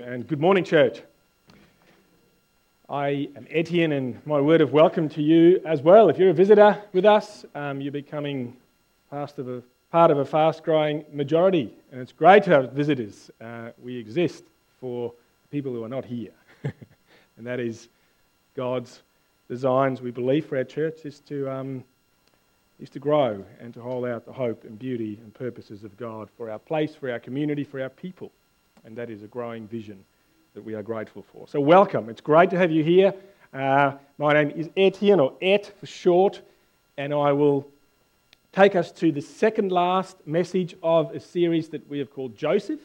And good morning, church. I am Etienne, and my word of welcome to you as well. If you're a visitor with us, um, you're becoming part of a, part of a fast growing majority, and it's great to have visitors. Uh, we exist for people who are not here, and that is God's designs, we believe, for our church is to, um, is to grow and to hold out the hope and beauty and purposes of God for our place, for our community, for our people and that is a growing vision that we are grateful for. So, welcome. It's great to have you here. Uh, my name is Etienne, or Et for short, and I will take us to the second last message of a series that we have called Joseph,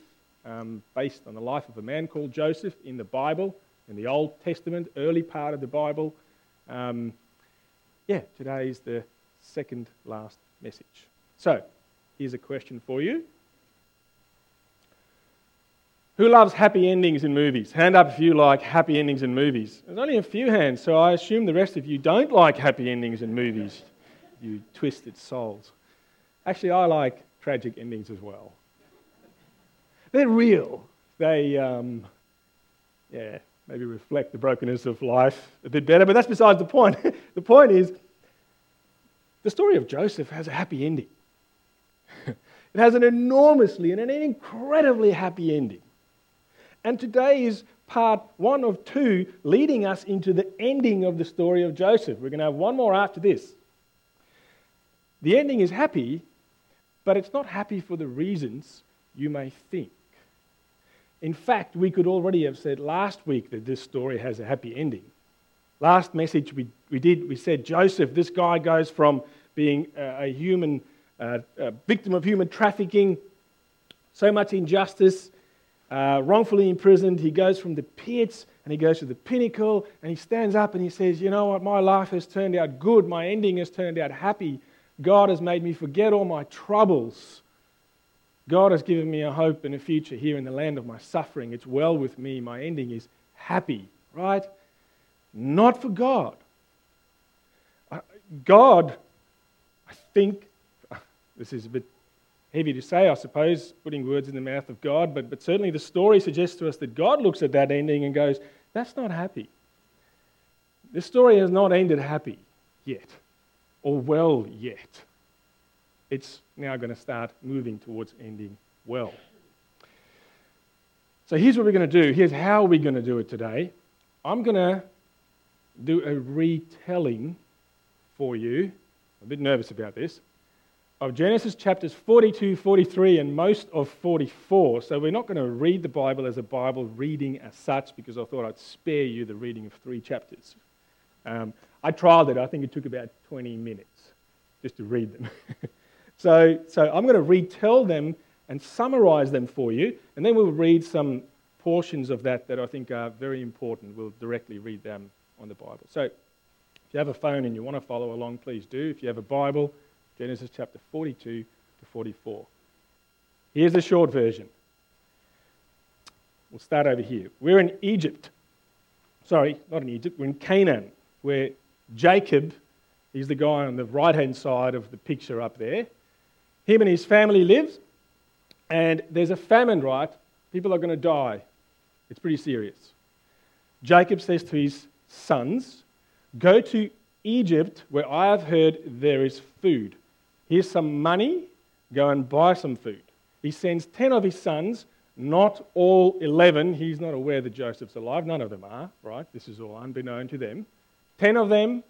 um, based on the life of a man called Joseph in the Bible, in the Old Testament, early part of the Bible. Um, yeah, today is the second last message. So, here's a question for you. Who loves happy endings in movies? Hand up if you like happy endings in movies. There's only a few hands, so I assume the rest of you don't like happy endings in movies, you twisted souls. Actually, I like tragic endings as well. They're real. They, um, yeah, maybe reflect the brokenness of life a bit better, but that's besides the point. the point is, the story of Joseph has a happy ending. it has an enormously and an incredibly happy ending. And today is part one of two, leading us into the ending of the story of Joseph. We're going to have one more after this. The ending is happy, but it's not happy for the reasons you may think. In fact, we could already have said last week that this story has a happy ending. Last message we, we did, we said Joseph, this guy goes from being a, a human, uh, a victim of human trafficking, so much injustice, uh, wrongfully imprisoned. He goes from the pits and he goes to the pinnacle and he stands up and he says, You know what? My life has turned out good. My ending has turned out happy. God has made me forget all my troubles. God has given me a hope and a future here in the land of my suffering. It's well with me. My ending is happy, right? Not for God. Uh, God, I think, this is a bit heavy to say, I suppose, putting words in the mouth of God, but, but certainly the story suggests to us that God looks at that ending and goes, That's not happy. This story has not ended happy yet, or well yet. It's now going to start moving towards ending well. So here's what we're going to do. Here's how we're going to do it today. I'm going to do a retelling for you. I'm a bit nervous about this of Genesis chapters 42, 43, and most of 44. So we're not going to read the Bible as a Bible reading as such because I thought I'd spare you the reading of three chapters. Um, I trialed it, I think it took about 20 minutes just to read them. so, so I'm going to retell them and summarize them for you, and then we'll read some portions of that that I think are very important. We'll directly read them on the Bible. So if you have a phone and you want to follow along, please do. If you have a Bible, Genesis chapter 42 to 44. Here's the short version. We'll start over here. We're in Egypt. Sorry, not in Egypt, we're in Canaan, where Jacob, he's the guy on the right hand side of the picture up there. Him and his family lives, and there's a famine, right? People are going to die. It's pretty serious. Jacob says to his sons, Go to Egypt, where I have heard there is food. Here's some money, go and buy some food. He sends 10 of his sons, not all 11. He's not aware that Joseph's alive. None of them are, right? This is all unbeknown to them. 10 of them,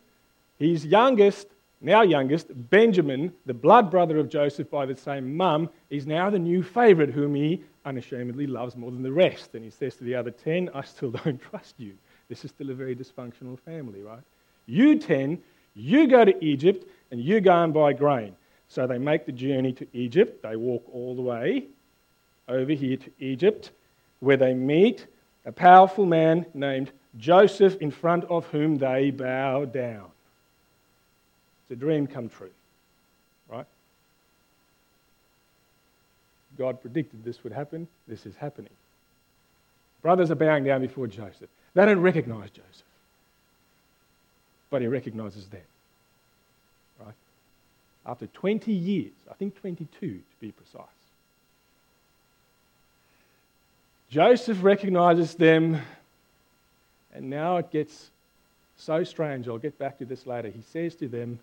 his youngest, now youngest, Benjamin, the blood brother of Joseph by the same mum, is now the new favorite whom he unashamedly loves more than the rest. And he says to the other 10, I still don't trust you. This is still a very dysfunctional family, right? You 10, you go to Egypt and you go and buy grain. So they make the journey to Egypt. They walk all the way over here to Egypt, where they meet a powerful man named Joseph, in front of whom they bow down. It's a dream come true, right? God predicted this would happen. This is happening. Brothers are bowing down before Joseph. They don't recognize Joseph, but he recognizes them after 20 years, I think 22 to be precise. Joseph recognizes them, and now it gets so strange. I'll get back to this later. He says to them,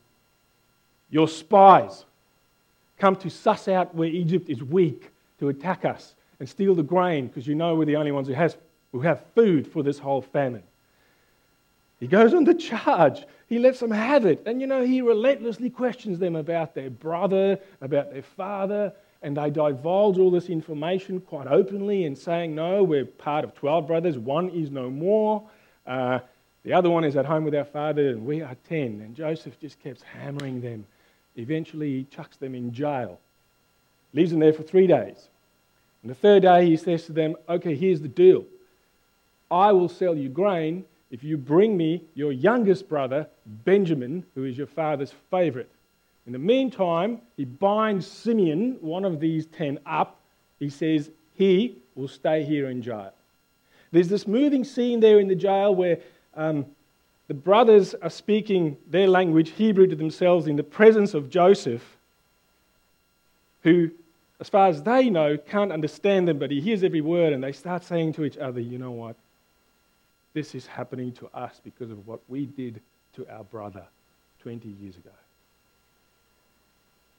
Your spies come to suss out where Egypt is weak to attack us and steal the grain because you know we're the only ones who, has, who have food for this whole famine. He goes on the charge. He lets them have it. And you know, he relentlessly questions them about their brother, about their father, and they divulge all this information quite openly and saying, No, we're part of 12 brothers. One is no more. Uh, the other one is at home with our father, and we are 10. And Joseph just keeps hammering them. Eventually, he chucks them in jail, leaves them there for three days. And the third day, he says to them, Okay, here's the deal. I will sell you grain if you bring me your youngest brother, Benjamin, who is your father's favorite. In the meantime, he binds Simeon, one of these ten, up. He says, He will stay here in jail. There's this moving scene there in the jail where um, the brothers are speaking their language, Hebrew, to themselves in the presence of Joseph, who, as far as they know, can't understand them, but he hears every word, and they start saying to each other, You know what? This is happening to us because of what we did to our brother 20 years ago.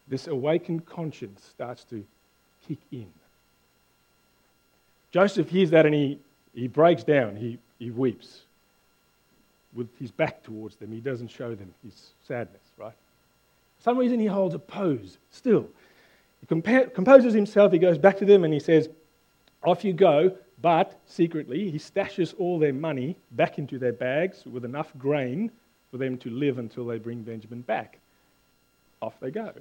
This awakened conscience starts to kick in. Joseph hears that and he, he breaks down, he, he weeps with his back towards them. He doesn't show them his sadness, right? For some reason, he holds a pose still. He compa- composes himself, he goes back to them and he says, Off you go, but secretly, he stashes all their money back into their bags with enough grain for them to live until they bring Benjamin back. Off they go.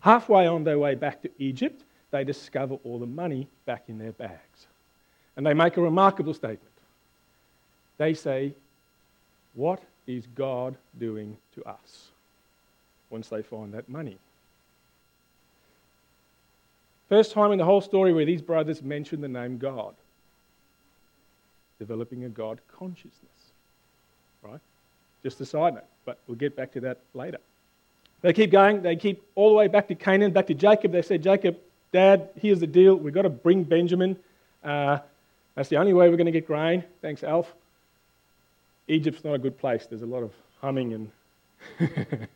Halfway on their way back to Egypt, they discover all the money back in their bags. And they make a remarkable statement. They say, What is God doing to us? Once they find that money. First time in the whole story where these brothers mention the name God developing a God consciousness. Right? Just a side note, but we'll get back to that later. They keep going, they keep all the way back to Canaan, back to Jacob. They said, Jacob, Dad, here's the deal. We've got to bring Benjamin. Uh, that's the only way we're going to get grain. Thanks, Alf. Egypt's not a good place. There's a lot of humming and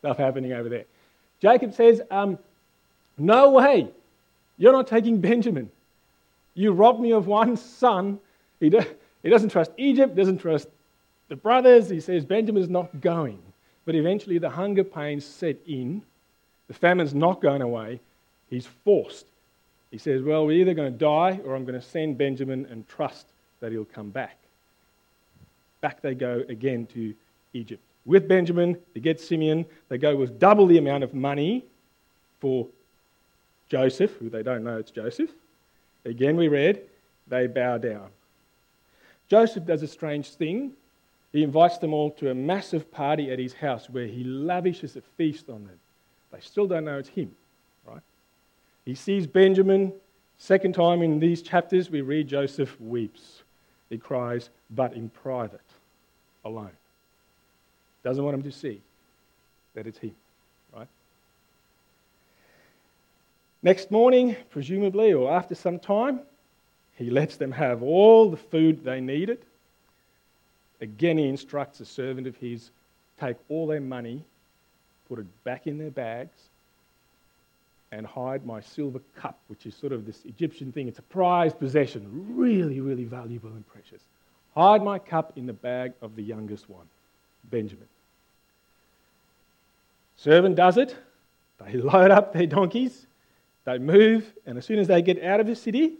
stuff happening over there. Jacob says, um, No way. You're not taking Benjamin. You robbed me of one son. He, do, he doesn't trust Egypt, doesn't trust the brothers. He says Benjamin's not going. But eventually the hunger pains set in. The famine's not going away. He's forced. He says, Well, we're either going to die or I'm going to send Benjamin and trust that he'll come back. Back they go again to Egypt. With Benjamin, they get Simeon, they go with double the amount of money for Joseph, who they don't know it's Joseph. Again, we read, they bow down. Joseph does a strange thing. He invites them all to a massive party at his house where he lavishes a feast on them. They still don't know it's him, right? He sees Benjamin. Second time in these chapters, we read Joseph weeps. He cries, but in private, alone. Doesn't want him to see that it's him, right? Next morning, presumably, or after some time, he lets them have all the food they needed. Again, he instructs a servant of his take all their money, put it back in their bags, and hide my silver cup, which is sort of this Egyptian thing. It's a prized possession, really, really valuable and precious. Hide my cup in the bag of the youngest one, Benjamin. Servant does it. They load up their donkeys they move, and as soon as they get out of the city,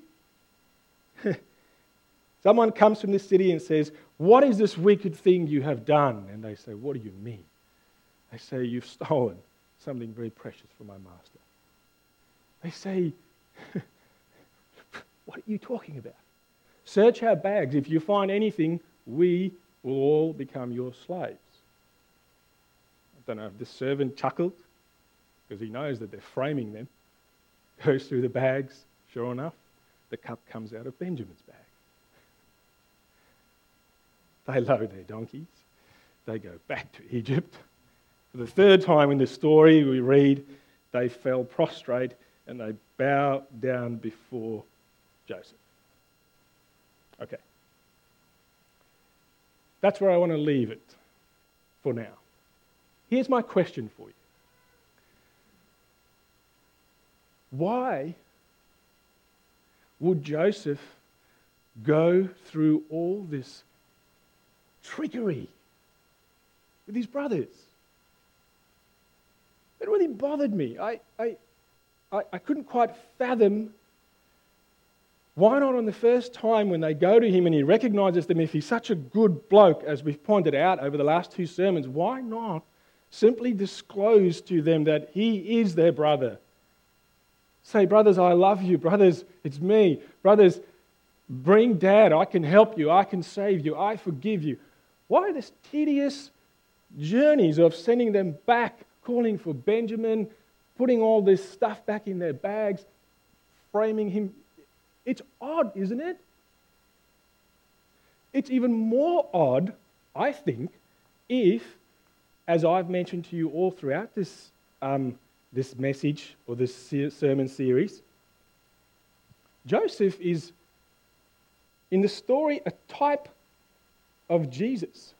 someone comes from the city and says, What is this wicked thing you have done? And they say, What do you mean? They say, You've stolen something very precious from my master. They say, What are you talking about? Search our bags. If you find anything, we will all become your slaves. I don't know if this servant chuckled because he knows that they're framing them goes through the bags. Sure enough, the cup comes out of Benjamin's bag. They load their donkeys. They go back to Egypt. For the third time in the story, we read they fell prostrate and they bow down before Joseph. Okay. That's where I want to leave it for now. Here's my question for you Why would Joseph go through all this trickery with his brothers? It really bothered me. I, I, I, I couldn't quite fathom why not on the first time when they go to him and he recognizes them, if he's such a good bloke, as we've pointed out over the last two sermons, why not simply disclose to them that he is their brother? Say, brothers, I love you. Brothers, it's me. Brothers, bring dad. I can help you. I can save you. I forgive you. Why this tedious journeys of sending them back, calling for Benjamin, putting all this stuff back in their bags, framing him? It's odd, isn't it? It's even more odd, I think, if, as I've mentioned to you all throughout this, um, this message or this sermon series, Joseph is, in the story, a type of Jesus.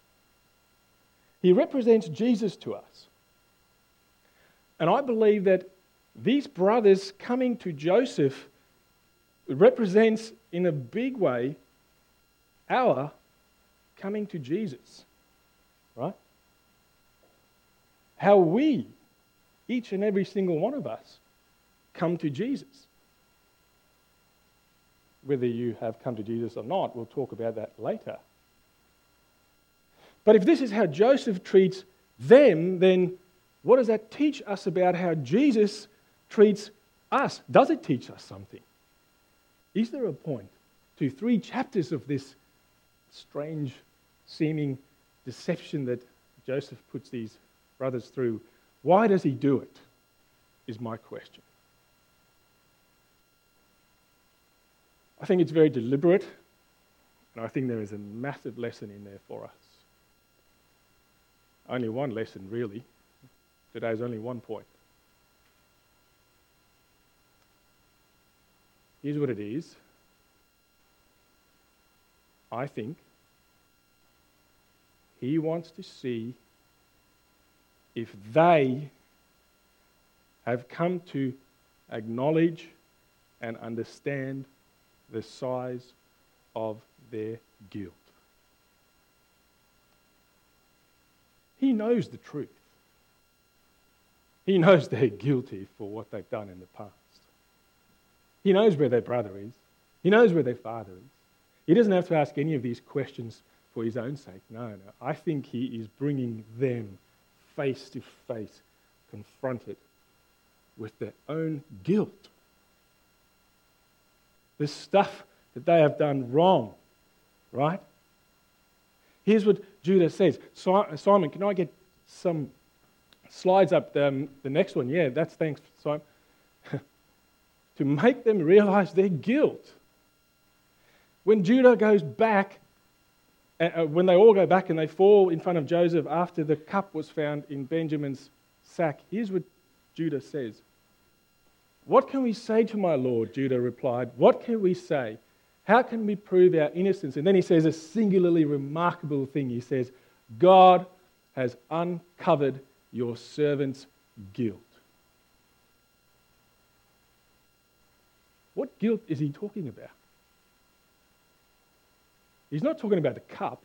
He represents Jesus to us. And I believe that these brothers coming to Joseph represents, in a big way, our coming to Jesus. Right? How we, each and every single one of us, come to Jesus. Whether you have come to Jesus or not, we'll talk about that later. But if this is how Joseph treats them, then what does that teach us about how Jesus treats us? Does it teach us something? Is there a point to three chapters of this strange seeming deception that Joseph puts these brothers through? Why does he do it? Is my question. I think it's very deliberate, and I think there is a massive lesson in there for us. Only one lesson, really. Today's only one point. Here's what it is. I think he wants to see if they have come to acknowledge and understand the size of their guilt. He knows the truth. He knows they're guilty for what they've done in the past. He knows where their brother is, he knows where their father is. He doesn't have to ask any of these questions for his own sake. No, no. I think he is bringing them face to face, confronted with their own guilt. The stuff that they have done wrong, right? Here's what Judah says Simon, can I get some slides up? Um, the next one, yeah, that's thanks, Simon to make them realize their guilt. When Judah goes back, uh, uh, when they all go back and they fall in front of Joseph after the cup was found in Benjamin's sack, here's what Judah says. What can we say to my Lord? Judah replied. What can we say? How can we prove our innocence? And then he says a singularly remarkable thing. He says, God has uncovered your servant's guilt. What guilt is he talking about? He's not talking about the cup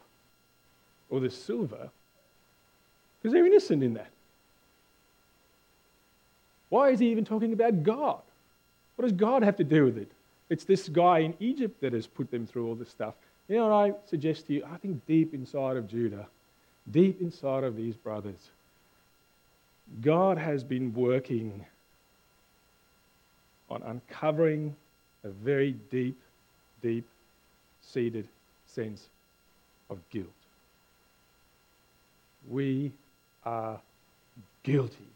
or the silver, because they're innocent in that. Why is he even talking about God? What does God have to do with it? It's this guy in Egypt that has put them through all this stuff. You know what I suggest to you? I think deep inside of Judah, deep inside of these brothers, God has been working on uncovering a very deep, deep seated sense of guilt. We are guilty.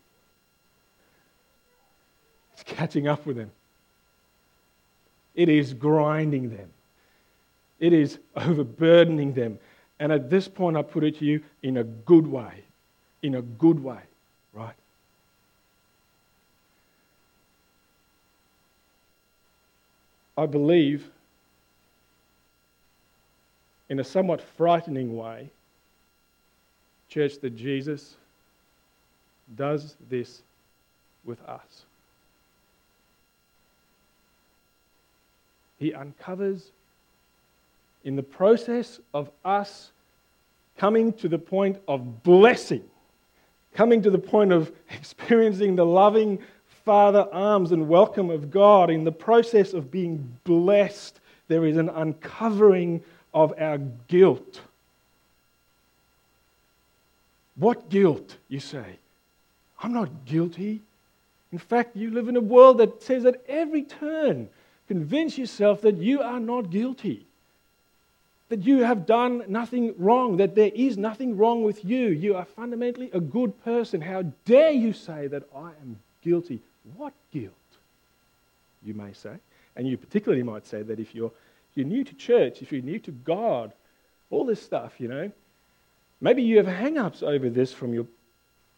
It's catching up with them. It is grinding them. It is overburdening them. And at this point, I put it to you in a good way. In a good way, right? I believe in a somewhat frightening way, church, that Jesus does this with us. He uncovers in the process of us coming to the point of blessing, coming to the point of experiencing the loving Father arms and welcome of God, in the process of being blessed, there is an uncovering of our guilt. What guilt, you say? I'm not guilty. In fact, you live in a world that says at every turn, convince yourself that you are not guilty, that you have done nothing wrong, that there is nothing wrong with you. You are fundamentally a good person. How dare you say that I am guilty? What guilt? You may say. And you particularly might say that if you're, you're new to church, if you're new to God, all this stuff, you know, maybe you have hang ups over this from your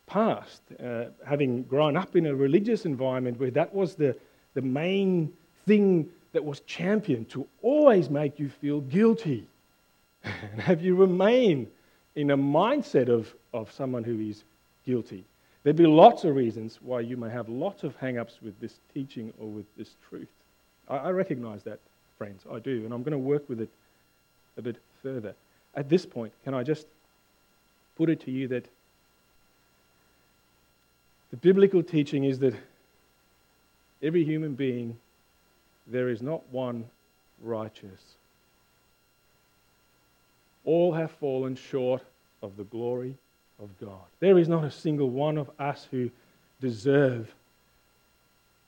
past, uh, having grown up in a religious environment where that was the, the main thing that was championed to always make you feel guilty. and have you remained in a mindset of, of someone who is guilty? There'd be lots of reasons why you may have lots of hang ups with this teaching or with this truth. I, I recognize that, friends. I do. And I'm going to work with it a bit further. At this point, can I just put it to you that the biblical teaching is that every human being, there is not one righteous. All have fallen short of the glory of God. There is not a single one of us who deserve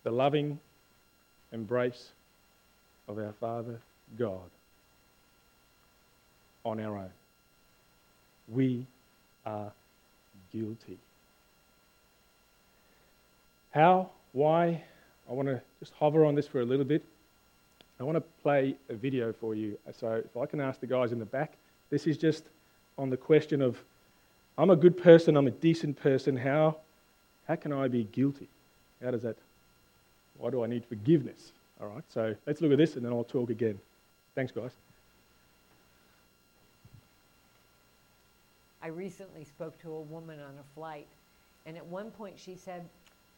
the loving embrace of our Father God on our own. We are guilty. How? Why? I want to just hover on this for a little bit. I want to play a video for you. So, if I can ask the guys in the back, this is just on the question of I'm a good person, I'm a decent person. How, how can I be guilty? How does that, why do I need forgiveness? All right, so let's look at this and then I'll talk again. Thanks, guys. I recently spoke to a woman on a flight, and at one point she said,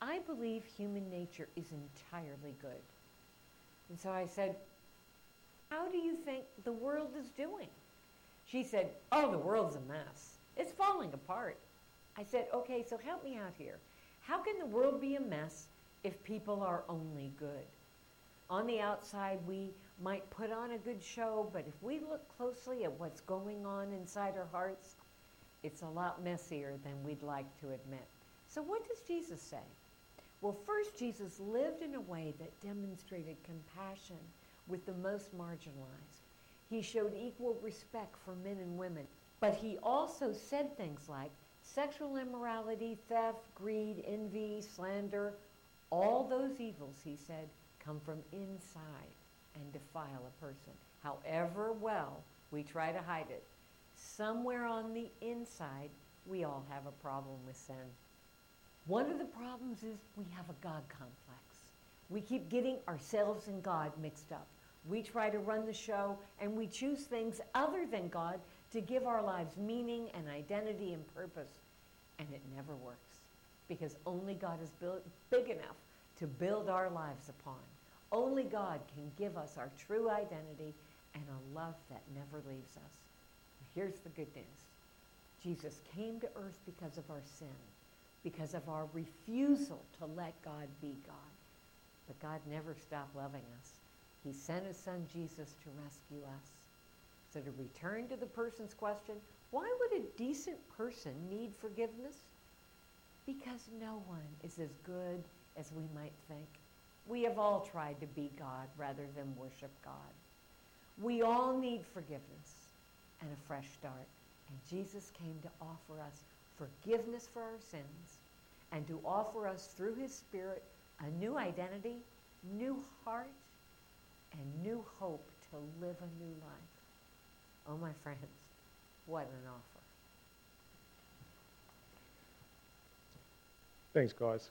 I believe human nature is entirely good. And so I said, How do you think the world is doing? She said, Oh, the world's a mess. It's falling apart. I said, Okay, so help me out here. How can the world be a mess if people are only good? On the outside, we might put on a good show, but if we look closely at what's going on inside our hearts, it's a lot messier than we'd like to admit. So, what does Jesus say? Well, first, Jesus lived in a way that demonstrated compassion with the most marginalized. He showed equal respect for men and women, but he also said things like sexual immorality, theft, greed, envy, slander, all those evils, he said, come from inside and defile a person. However well we try to hide it, somewhere on the inside, we all have a problem with sin. One of the problems is we have a God complex. We keep getting ourselves and God mixed up. We try to run the show and we choose things other than God to give our lives meaning and identity and purpose. And it never works because only God is big enough to build our lives upon. Only God can give us our true identity and a love that never leaves us. Here's the good news Jesus came to earth because of our sin, because of our refusal to let God be God. But God never stopped loving us. He sent his son Jesus to rescue us. So, to return to the person's question, why would a decent person need forgiveness? Because no one is as good as we might think. We have all tried to be God rather than worship God. We all need forgiveness and a fresh start. And Jesus came to offer us forgiveness for our sins and to offer us through his Spirit a new identity, new heart, and new hope to live a new life. Oh, my friends, what an offer. Thanks, guys.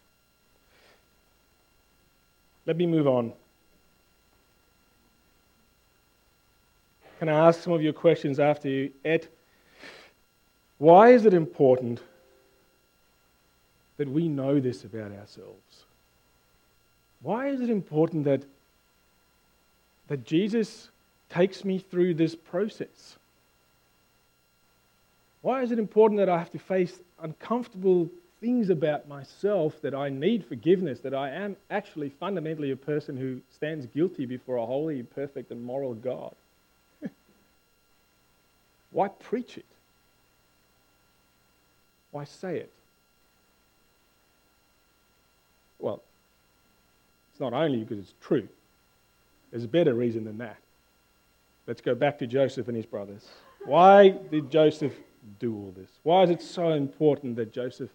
Let me move on. can I ask some of your questions after you? Ed, why is it important that we know this about ourselves? Why is it important that, that Jesus takes me through this process? Why is it important that I have to face uncomfortable things about myself that I need forgiveness, that I am actually fundamentally a person who stands guilty before a holy, perfect, and moral God? Why preach it? Why say it? Well, it's not only because it's true, there's a better reason than that. Let's go back to Joseph and his brothers. Why did Joseph do all this? Why is it so important that Joseph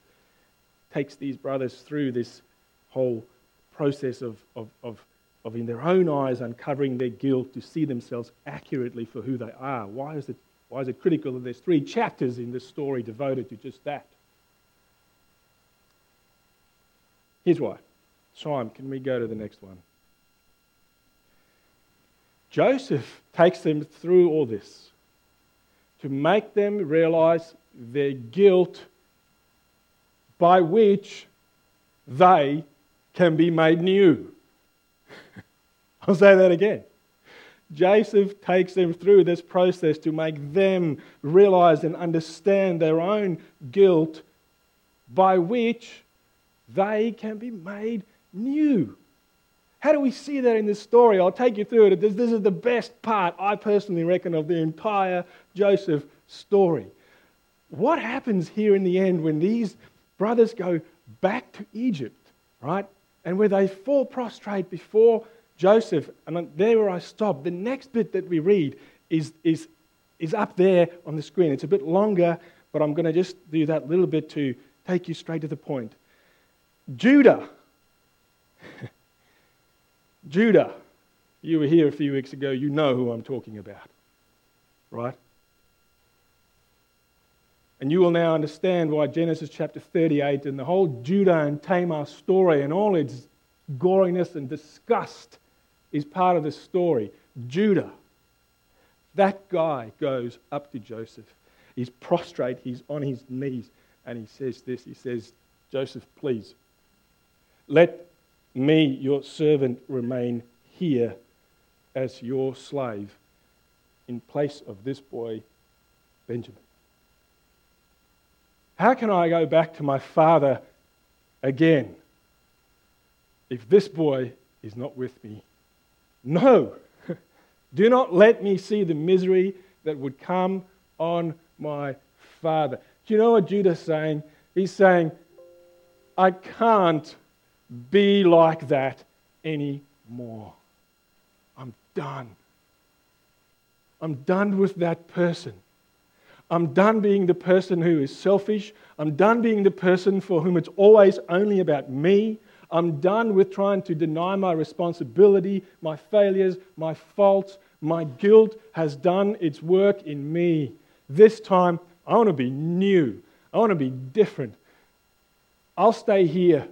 takes these brothers through this whole process of, of, of, of, in their own eyes, uncovering their guilt to see themselves accurately for who they are? Why is it, why is it critical that there's three chapters in this story devoted to just that? Here's why. Simon, can we go to the next one? Joseph takes them through all this to make them realize their guilt by which they can be made new. I'll say that again. Joseph takes them through this process to make them realize and understand their own guilt by which they can be made new. How do we see that in this story? I'll take you through it. This, is the best part, I personally reckon, of the entire Joseph story. What happens here in the end when these brothers go back to Egypt, right? And where they fall prostrate before Joseph. And there where I stop, the next bit that we read is, is, is up there on the screen. It's a bit longer, but I'm going to just do that little bit to take you straight to the point. Judah Judah, you were here a few weeks ago, you know who I'm talking about, right? And you will now understand why Genesis chapter 38 and the whole Judah and Tamar story and all its goriness and disgust is part of the story. Judah, that guy goes up to Joseph. He's prostrate, he's on his knees, and he says this He says, Joseph, please, let me, your servant, remain here as your slave in place of this boy, Benjamin. How can I go back to my father again if this boy is not with me? No. Do not let me see the misery that would come on my father. Do you know what Judah's saying? He's saying, I can't be like that anymore. I'm done. I'm done with that person. I'm done being the person who is selfish. I'm done being the person for whom it's always only about me. I'm done with trying to deny my responsibility, my failures, my faults. My guilt has done its work in me. This time, I want to be new. I want to be different. I'll stay here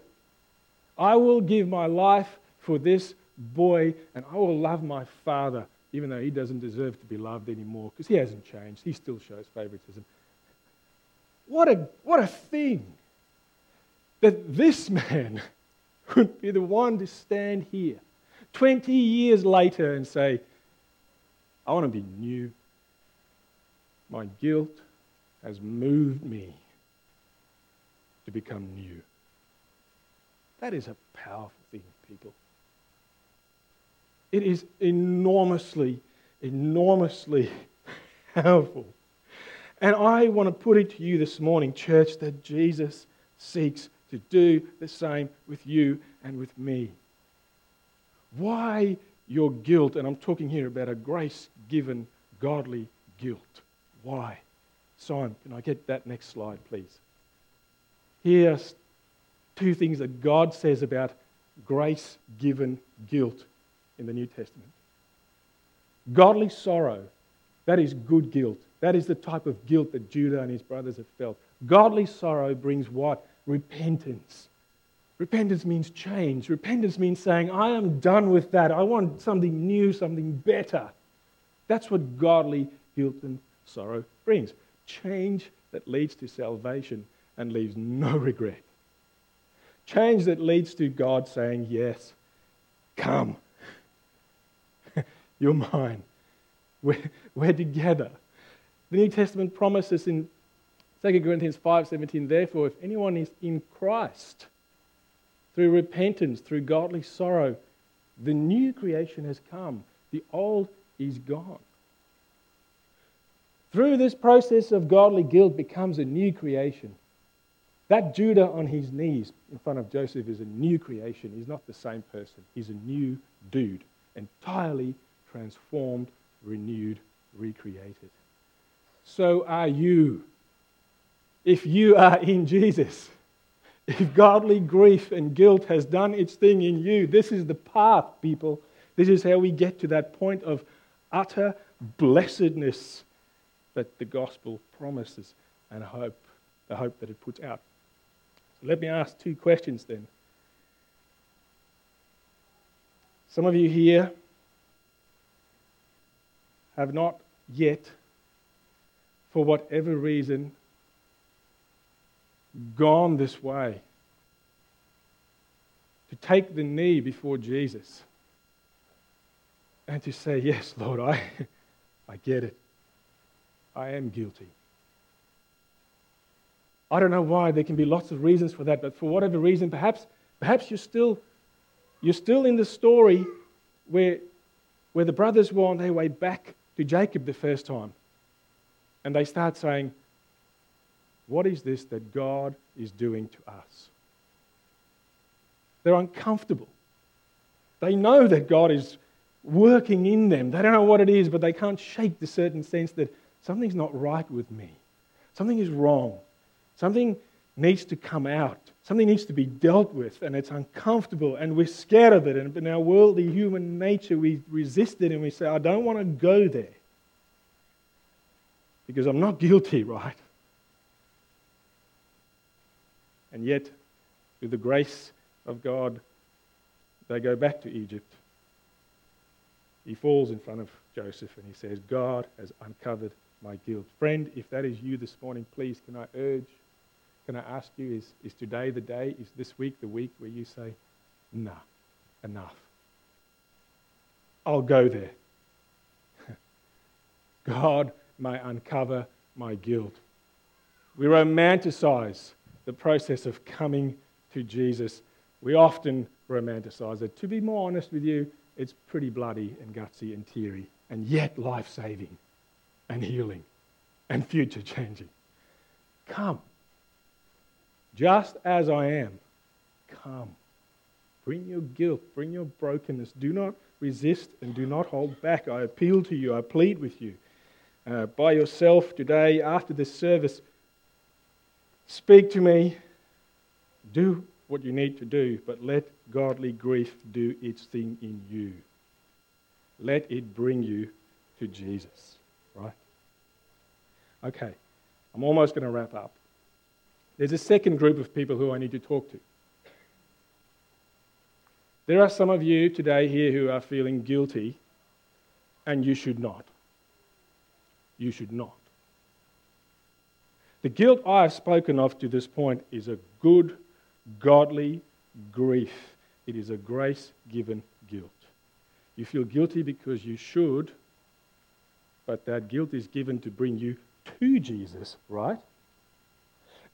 I will give my life for this boy, and I will love my father, even though he doesn't deserve to be loved anymore, because he hasn't changed. He still shows favoritism. What a, what a thing that this man would be the one to stand here 20 years later and say, I want to be new. My guilt has moved me to become new. That is a powerful thing, people. It is enormously, enormously powerful. And I want to put it to you this morning, church, that Jesus seeks to do the same with you and with me. Why your guilt? And I'm talking here about a grace given, godly guilt. Why? Simon, can I get that next slide, please? Here's two things that God says about grace given guilt in the New Testament. Godly sorrow, that is good guilt. That is the type of guilt that Judah and his brothers have felt. Godly sorrow brings what? Repentance. Repentance means change. Repentance means saying, I am done with that. I want something new, something better. That's what godly guilt and sorrow brings. Change that leads to salvation and leaves no regret. Change that leads to God saying, Yes, come. You're mine. We're, we're together. The New Testament promises in 2 Corinthians 5:17, therefore, if anyone is in Christ, through repentance, through godly sorrow, the new creation has come. The old is gone. Through this process of godly guilt becomes a new creation. That Judah on his knees in front of Joseph is a new creation. He's not the same person. He's a new dude, entirely transformed, renewed, recreated. So are you. If you are in Jesus, if godly grief and guilt has done its thing in you, this is the path, people. This is how we get to that point of utter blessedness that the gospel promises and hope, the hope that it puts out. So let me ask two questions then. Some of you here have not yet, for whatever reason, gone this way. To take the knee before Jesus and to say, Yes, Lord, I, I get it. I am guilty. I don't know why. There can be lots of reasons for that, but for whatever reason, perhaps, perhaps you're still, you're still in the story where, where the brothers were on their way back to Jacob the first time. And they start saying, What is this that God is doing to us? They're uncomfortable. They know that God is working in them. They don't know what it is, but they can't shake the certain sense that something's not right with me. Something is wrong. Something needs to come out. Something needs to be dealt with, and it's uncomfortable, and we're scared of it. And in our worldly human nature, we resist it and we say, I don't want to go there because I'm not guilty, right? And yet, with the grace of God, they go back to Egypt. He falls in front of Joseph and he says, God has uncovered my guilt. Friend, if that is you this morning, please can I urge can I ask you, is, is today the day, is this week the week where you say, nah, enough? I'll go there. God may uncover my guilt. We romanticize the process of coming to Jesus. We often romanticize it. To be more honest with you, it's pretty bloody and gutsy and teary, and yet life saving and healing and future changing. Come just as I am. Come. Bring your guilt, bring your brokenness. Do not resist and do not hold back. I appeal to you, I plead with you. Uh, by yourself today, after this service, speak to me. Do what you need to do, but let godly grief do its thing in you. Let it bring you to Jesus, right? Okay, I'm almost going to wrap up. There's a second group of people who I need to talk to. There are some of you today here who are feeling guilty, and you should not. You should not. The guilt I have spoken of to this point is a good, godly grief. It is a grace given guilt. You feel guilty because you should, but that guilt is given to bring you to Jesus, right?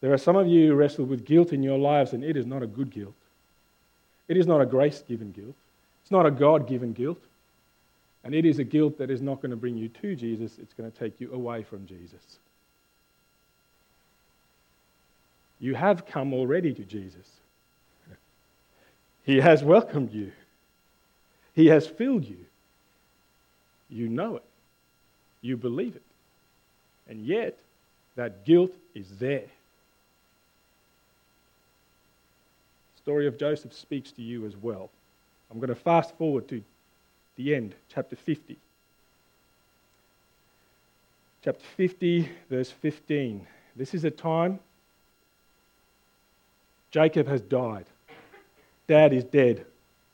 There are some of you who wrestle with guilt in your lives, and it is not a good guilt. It is not a grace given guilt. It's not a God given guilt. And it is a guilt that is not going to bring you to Jesus, it's going to take you away from Jesus. You have come already to Jesus. He has welcomed you, He has filled you. You know it, you believe it. And yet, that guilt is there. Story of Joseph speaks to you as well. I'm going to fast forward to the end, chapter 50. Chapter 50, verse 15. This is a time Jacob has died. Dad is dead,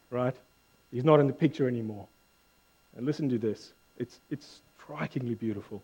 right? He's not in the picture anymore. And listen to this. It's, it's strikingly beautiful.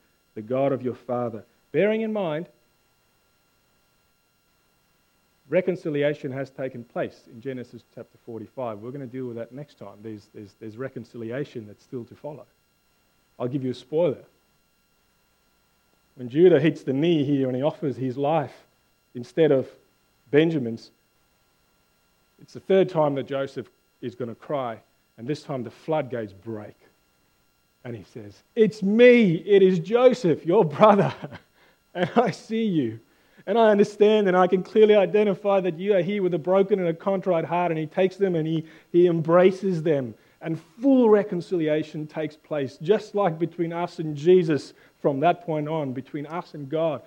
the God of your father. Bearing in mind, reconciliation has taken place in Genesis chapter 45. We're going to deal with that next time. There's, there's, there's reconciliation that's still to follow. I'll give you a spoiler. When Judah hits the knee here and he offers his life instead of Benjamin's, it's the third time that Joseph is going to cry, and this time the floodgates break. And he says, It's me, it is Joseph, your brother, and I see you. And I understand and I can clearly identify that you are here with a broken and a contrite heart. And he takes them and he, he embraces them. And full reconciliation takes place, just like between us and Jesus from that point on, between us and God.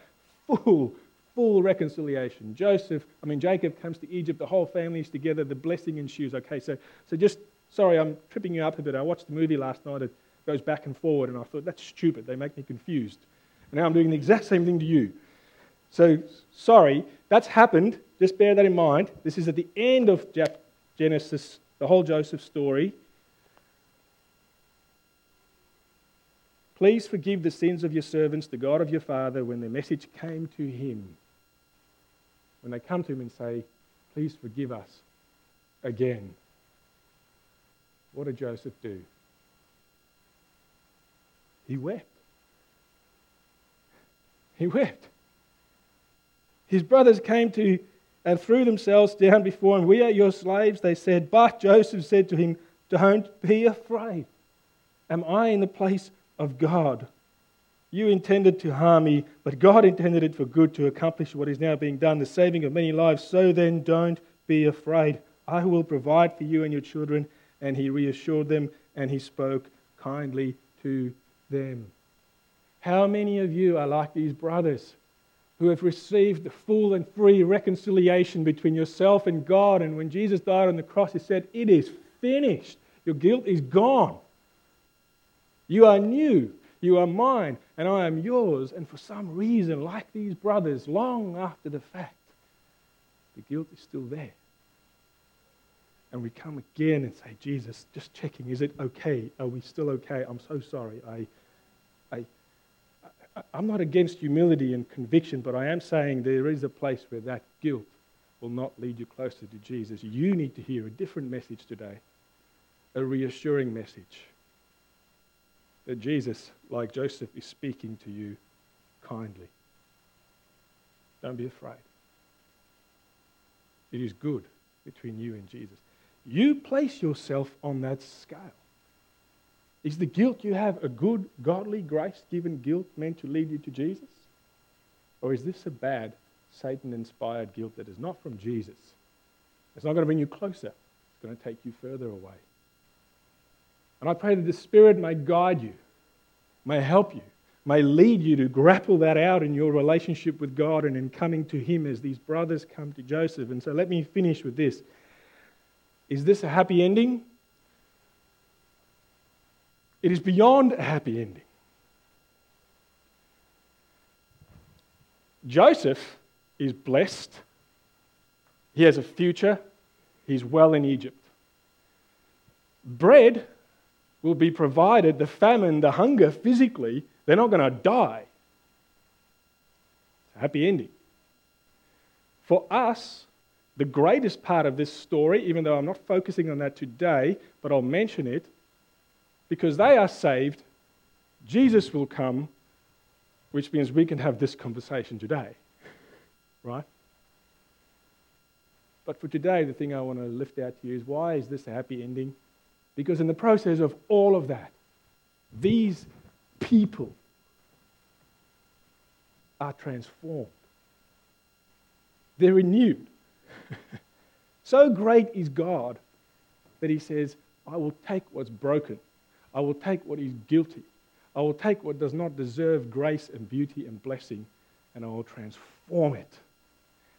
Full, full reconciliation. Joseph, I mean, Jacob comes to Egypt, the whole family is together, the blessing ensues. Okay, so, so just, sorry, I'm tripping you up a bit. I watched the movie last night, it goes back and forward, and I thought, that's stupid. They make me confused. And now I'm doing the exact same thing to you. So, sorry, that's happened. Just bear that in mind. This is at the end of Genesis, the whole Joseph story. Please forgive the sins of your servants, the God of your father, when the message came to him. When they come to him and say, Please forgive us again. What did Joseph do? He wept. He wept. His brothers came to and threw themselves down before him. We are your slaves, they said. But Joseph said to him, Don't be afraid. Am I in the place of God. You intended to harm me, but God intended it for good to accomplish what is now being done, the saving of many lives. So then, don't be afraid. I will provide for you and your children. And he reassured them and he spoke kindly to them. How many of you are like these brothers who have received the full and free reconciliation between yourself and God? And when Jesus died on the cross, he said, It is finished. Your guilt is gone. You are new. You are mine, and I am yours. And for some reason, like these brothers, long after the fact, the guilt is still there. And we come again and say, Jesus, just checking, is it okay? Are we still okay? I'm so sorry. I, I, I'm not against humility and conviction, but I am saying there is a place where that guilt will not lead you closer to Jesus. You need to hear a different message today, a reassuring message that Jesus, like Joseph, is speaking to you kindly. Don't be afraid. It is good between you and Jesus. You place yourself on that scale. Is the guilt you have a good, godly, grace given guilt meant to lead you to Jesus? Or is this a bad, Satan inspired guilt that is not from Jesus? It's not going to bring you closer, it's going to take you further away. And I pray that the Spirit may guide you, may help you, may lead you to grapple that out in your relationship with God and in coming to Him as these brothers come to Joseph. And so let me finish with this. Is this a happy ending? It is beyond a happy ending. Joseph is blessed. He has a future. He's well in Egypt. Bread will be provided, the famine, the hunger physically, they're not going to die. It's a Happy ending. For us, the greatest part of this story, even though I'm not focusing on that today, but I'll mention it, because they are saved, Jesus will come, which means we can have this conversation today. Right? But for today, the thing I want to lift out to you is why is this a happy ending? Because in the process of all of that, these people are transformed. They're renewed. so great is God that He says, I will take what's broken, I will take what is guilty, I will take what does not deserve grace and beauty and blessing, and I will transform it.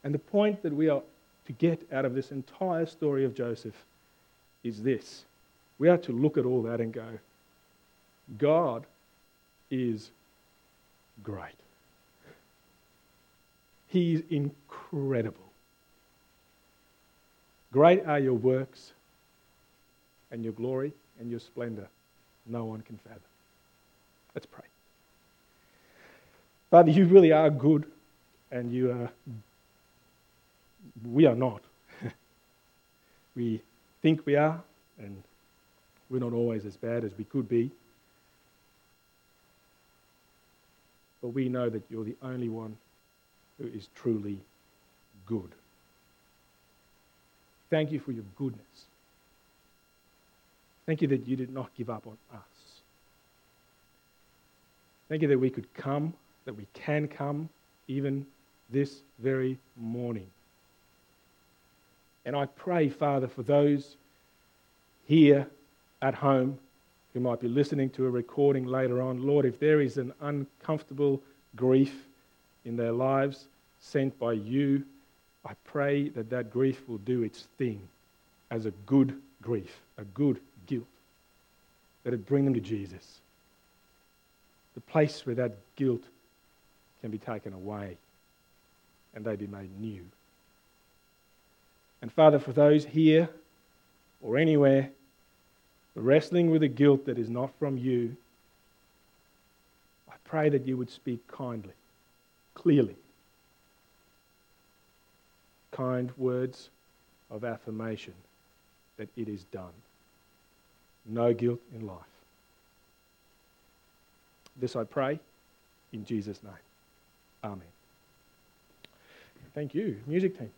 And the point that we are to get out of this entire story of Joseph is this we are to look at all that and go, God is great. He is incredible. Great are your works, and your glory and your splendor no one can fathom. Let's pray. Father, you really are good, and you are. We are not. we think we are, and we're not always as bad as we could be. But we know that you're the only one who is truly good. Thank you for your goodness. Thank you that you did not give up on us. Thank you that we could come, that we can come even this very morning. And I pray, Father, for those here at home who might be listening to a recording later on, Lord, if there is an uncomfortable grief in their lives sent by you, I pray that that grief will do its thing as a good grief, a good guilt, that it bring them to Jesus. The place where that guilt can be taken away and they be made new. And Father, for those here or anywhere wrestling with a guilt that is not from you, I pray that you would speak kindly, clearly. Kind words of affirmation that it is done no guilt in life. This I pray in Jesus' name. Amen. Thank you, music team.